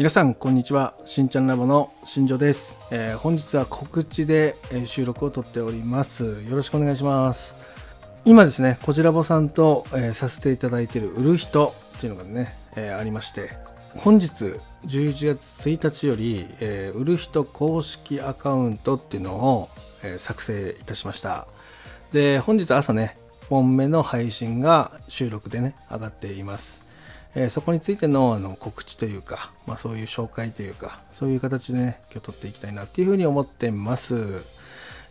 皆さんこんにちは。しんちゃんラボの新庄です、えー、本日は告知で収録をとっております。よろしくお願いします。今ですねこちらぼさんと、えー、させていただいている売る人っていうのがね、えー、ありまして本日11月1日より、え売る人公式アカウントっていうのを、え作成いたしました。で本日朝ね1本目の配信が収録でね上がっています。えー、そこについてのあの告知というか、まあ、そういう紹介というか、そういう形でね、今日撮っていきたいなっていうふうに思ってます。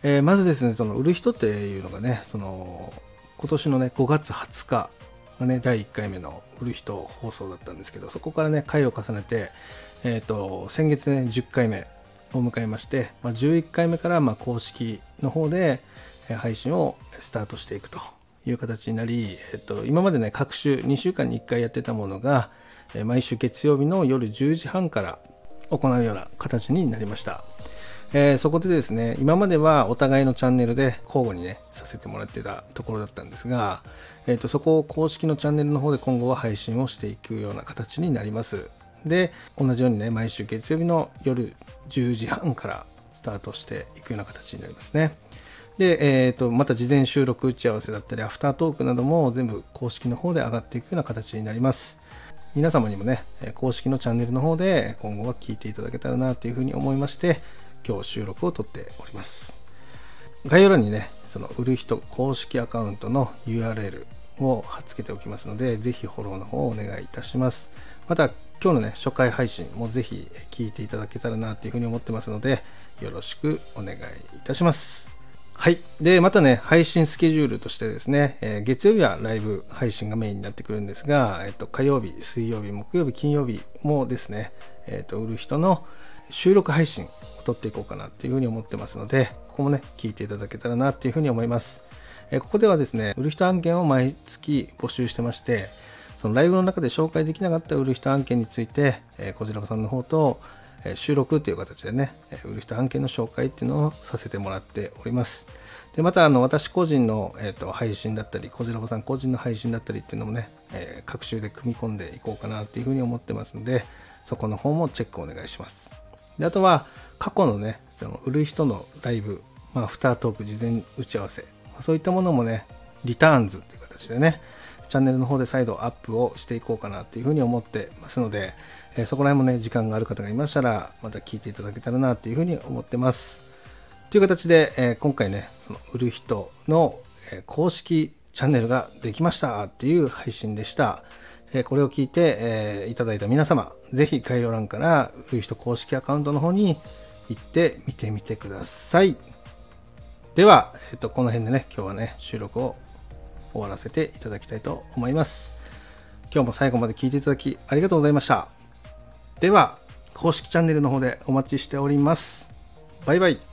えー、まずですね、その売る人っていうのがね、その今年のね、5月20日がね、第1回目の売る人放送だったんですけど、そこからね、回を重ねて、えっ、ー、と、先月ね、10回目を迎えまして、まあ、11回目からま公式の方で配信をスタートしていくという形になり、えっと、今までね、各週2週間に1回やってたものが、毎週月曜日の夜10時半から行うような形になりました。えー、そこでですね、今まではお互いのチャンネルで交互にね、させてもらってたところだったんですが、えーと、そこを公式のチャンネルの方で今後は配信をしていくような形になります。で、同じようにね、毎週月曜日の夜10時半からスタートしていくような形になりますね。で、えーと、また事前収録打ち合わせだったり、アフタートークなども全部公式の方で上がっていくような形になります。皆様にもね、公式のチャンネルの方で今後は聞いていただけたらなというふうに思いまして、今日収録を撮っております。概要欄にね、その売る人公式アカウントの URL を貼っ付けておきますので、ぜひフォローの方をお願いいたします。また、今日のね、初回配信もぜひ聞いていただけたらなというふうに思ってますので、よろしくお願いいたします。はい。で、またね、配信スケジュールとしてですね、えー、月曜日はライブ配信がメインになってくるんですが、えっと、火曜日、水曜日、木曜日、金曜日もですね、えっと、売る人の収録配信を撮っていこうかなっていうふうに思ってますので、ここもね、聞いていただけたらなっていうふうに思います。えー、ここではですね、売る人案件を毎月募集してまして、そのライブの中で紹介できなかった売る人案件について、えー、こちらさんの方と、収録という形でね、売る人案件の紹介っていうのをさせてもらっております。でまたあの私個人の、えーと、配信だったり、こじらぼさん個人の配信だったりっていうのもね、えー、各週で組み込んでいこうかなっていうふうに思ってますので、そこの方もチェックお願いします。であとは、過去のね、その売る人のライブ、まあ、アフタートーク、事前打ち合わせ、そういったものもね、リターンズという形でね、チャンネルの方で再度アップをしていこうかなっていうふうに思ってますので、えそこら辺もね、時間がある方がいましたら、また聞いていただけたらなっていうふうに思ってます。という形で、え今回ね、その売る人の、え公式チャンネルができましたっていう配信でした。えこれを聞いて、えいただいた皆様、ぜひ概要欄から売る人公式アカウントの方に行ってみてみてください。では、えっ、と、この辺でね、今日はね、収録を終わらせていただきたいと思います。今日も最後まで聞いていただきありがとうございました。では、公式チャンネルの方でお待ちしております。バイバイ。